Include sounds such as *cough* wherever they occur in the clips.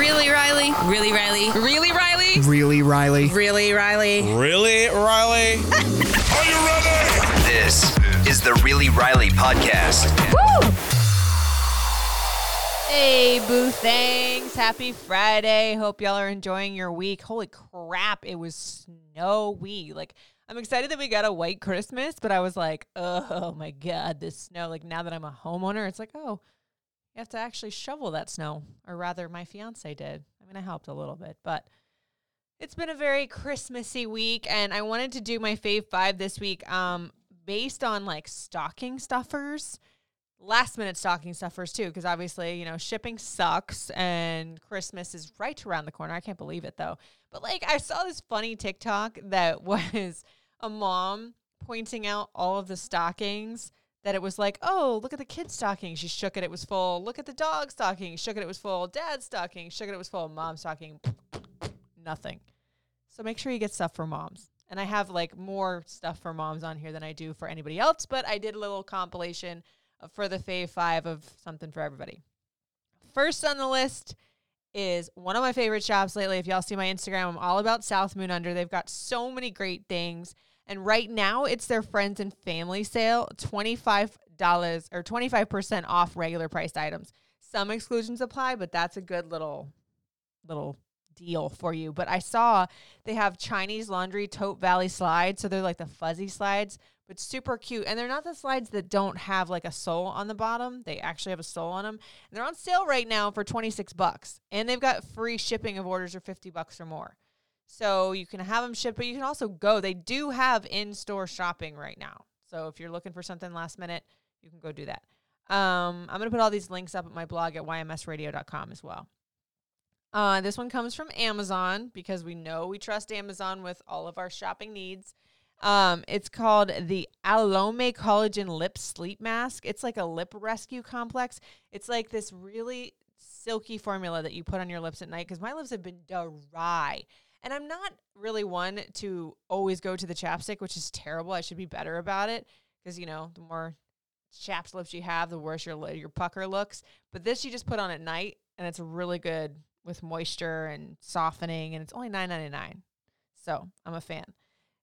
Really, Riley? Really, Riley? Really, Riley? Really, Riley? Really, Riley? Really, Riley? *laughs* Are you ready? This is the Really Riley podcast. Woo! Hey, boo thanks. Happy Friday. Hope y'all are enjoying your week. Holy crap, it was snowy. Like, I'm excited that we got a white Christmas, but I was like, oh my God, this snow. Like, now that I'm a homeowner, it's like, oh, you have to actually shovel that snow. Or rather, my fiance did. I mean, I helped a little bit, but it's been a very Christmassy week, and I wanted to do my fave five this week um, based on like stocking stuffers last minute stocking stuffers too because obviously you know shipping sucks and christmas is right around the corner i can't believe it though but like i saw this funny tiktok that *laughs* was a mom pointing out all of the stockings that it was like oh look at the kid's stocking. She shook it it was full. Look at the dog stocking. Shook it it was full. Dad's stocking. Shook it it was full. Mom's stocking. *laughs* Nothing. So make sure you get stuff for moms. And i have like more stuff for moms on here than i do for anybody else but i did a little compilation for the Fave Five of something for everybody. First on the list is one of my favorite shops lately. If y'all see my Instagram, I'm all about South Moon Under. They've got so many great things. And right now, it's their friends and family sale $25 or 25% off regular priced items. Some exclusions apply, but that's a good little, little deal for you. But I saw they have Chinese laundry tote valley slides. So they're like the fuzzy slides but super cute. And they're not the slides that don't have like a sole on the bottom. They actually have a sole on them. And they're on sale right now for 26 bucks. And they've got free shipping of orders of 50 bucks or more. So you can have them shipped, but you can also go. They do have in-store shopping right now. So if you're looking for something last minute, you can go do that. Um, I'm going to put all these links up at my blog at ymsradio.com as well. Uh, this one comes from Amazon because we know we trust Amazon with all of our shopping needs. Um, it's called the Alome Collagen Lip Sleep Mask. It's like a lip rescue complex. It's like this really silky formula that you put on your lips at night because my lips have been dry. And I'm not really one to always go to the chapstick, which is terrible. I should be better about it because, you know, the more chapped lips you have, the worse your your pucker looks. But this you just put on at night, and it's really good with moisture and softening, and it's only nine ninety nine. So I'm a fan.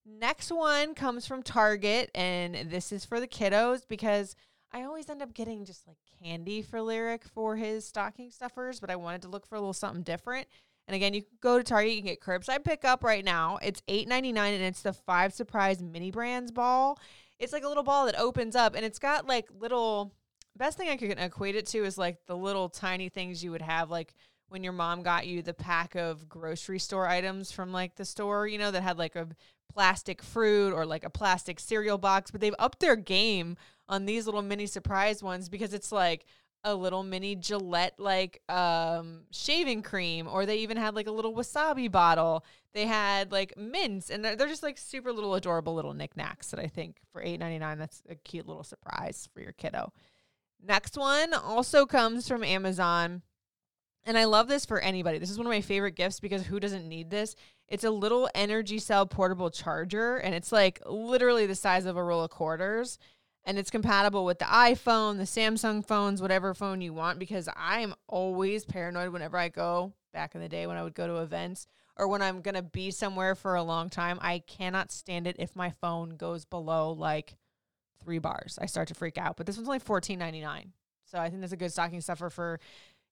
Next one comes from Target, and this is for the kiddos because I always end up getting just like candy for Lyric for his stocking stuffers, but I wanted to look for a little something different. And again, you can go to Target, you can get curbside pickup right now. It's eight ninety nine, and it's the five surprise mini brands ball. It's like a little ball that opens up, and it's got like little. Best thing I can equate it to is like the little tiny things you would have like when your mom got you the pack of grocery store items from like the store, you know, that had like a plastic fruit or like a plastic cereal box, but they've upped their game on these little mini surprise ones because it's like a little mini Gillette like um shaving cream or they even had like a little wasabi bottle. They had like mints and they're, they're just like super little adorable little knickknacks that I think for $8.99 that's a cute little surprise for your kiddo. Next one also comes from Amazon. And I love this for anybody. This is one of my favorite gifts because who doesn't need this? It's a little energy cell portable charger, and it's like literally the size of a roll of quarters. And it's compatible with the iPhone, the Samsung phones, whatever phone you want, because I am always paranoid whenever I go back in the day when I would go to events or when I'm going to be somewhere for a long time. I cannot stand it if my phone goes below like three bars. I start to freak out. But this one's only $14.99. So I think that's a good stocking stuffer for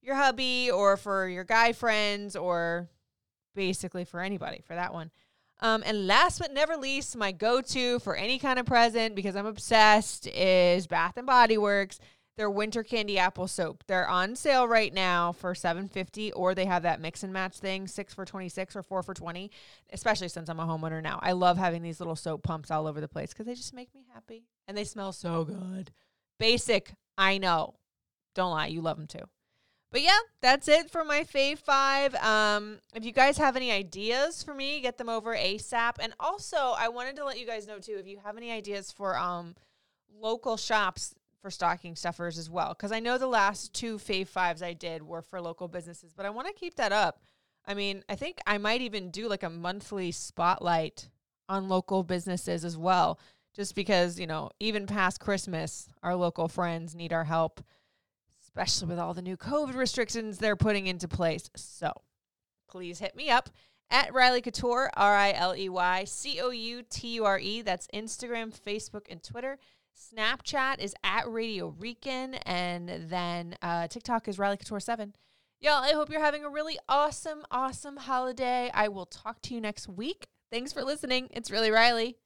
your hubby or for your guy friends or basically for anybody for that one. Um, and last but never least, my go-to for any kind of present because I'm obsessed is Bath and Body Works. Their winter candy apple soap. They're on sale right now for 750 or they have that mix and match thing, 6 for 26 or 4 for 20, especially since I'm a homeowner now. I love having these little soap pumps all over the place cuz they just make me happy and they smell so good. Basic I know. Don't lie, you love them too. But yeah, that's it for my fave five. Um, if you guys have any ideas for me, get them over ASAP. And also, I wanted to let you guys know too if you have any ideas for um local shops for stocking stuffers as well, because I know the last two fave fives I did were for local businesses, but I want to keep that up. I mean, I think I might even do like a monthly spotlight on local businesses as well, just because you know even past Christmas, our local friends need our help especially with all the new COVID restrictions they're putting into place. So please hit me up at Riley Couture, R I L E Y C O U T U R E. That's Instagram, Facebook, and Twitter. Snapchat is at Radio Rican, and then uh, TikTok is Riley Couture 7. Y'all, I hope you're having a really awesome, awesome holiday. I will talk to you next week. Thanks for listening. It's really Riley.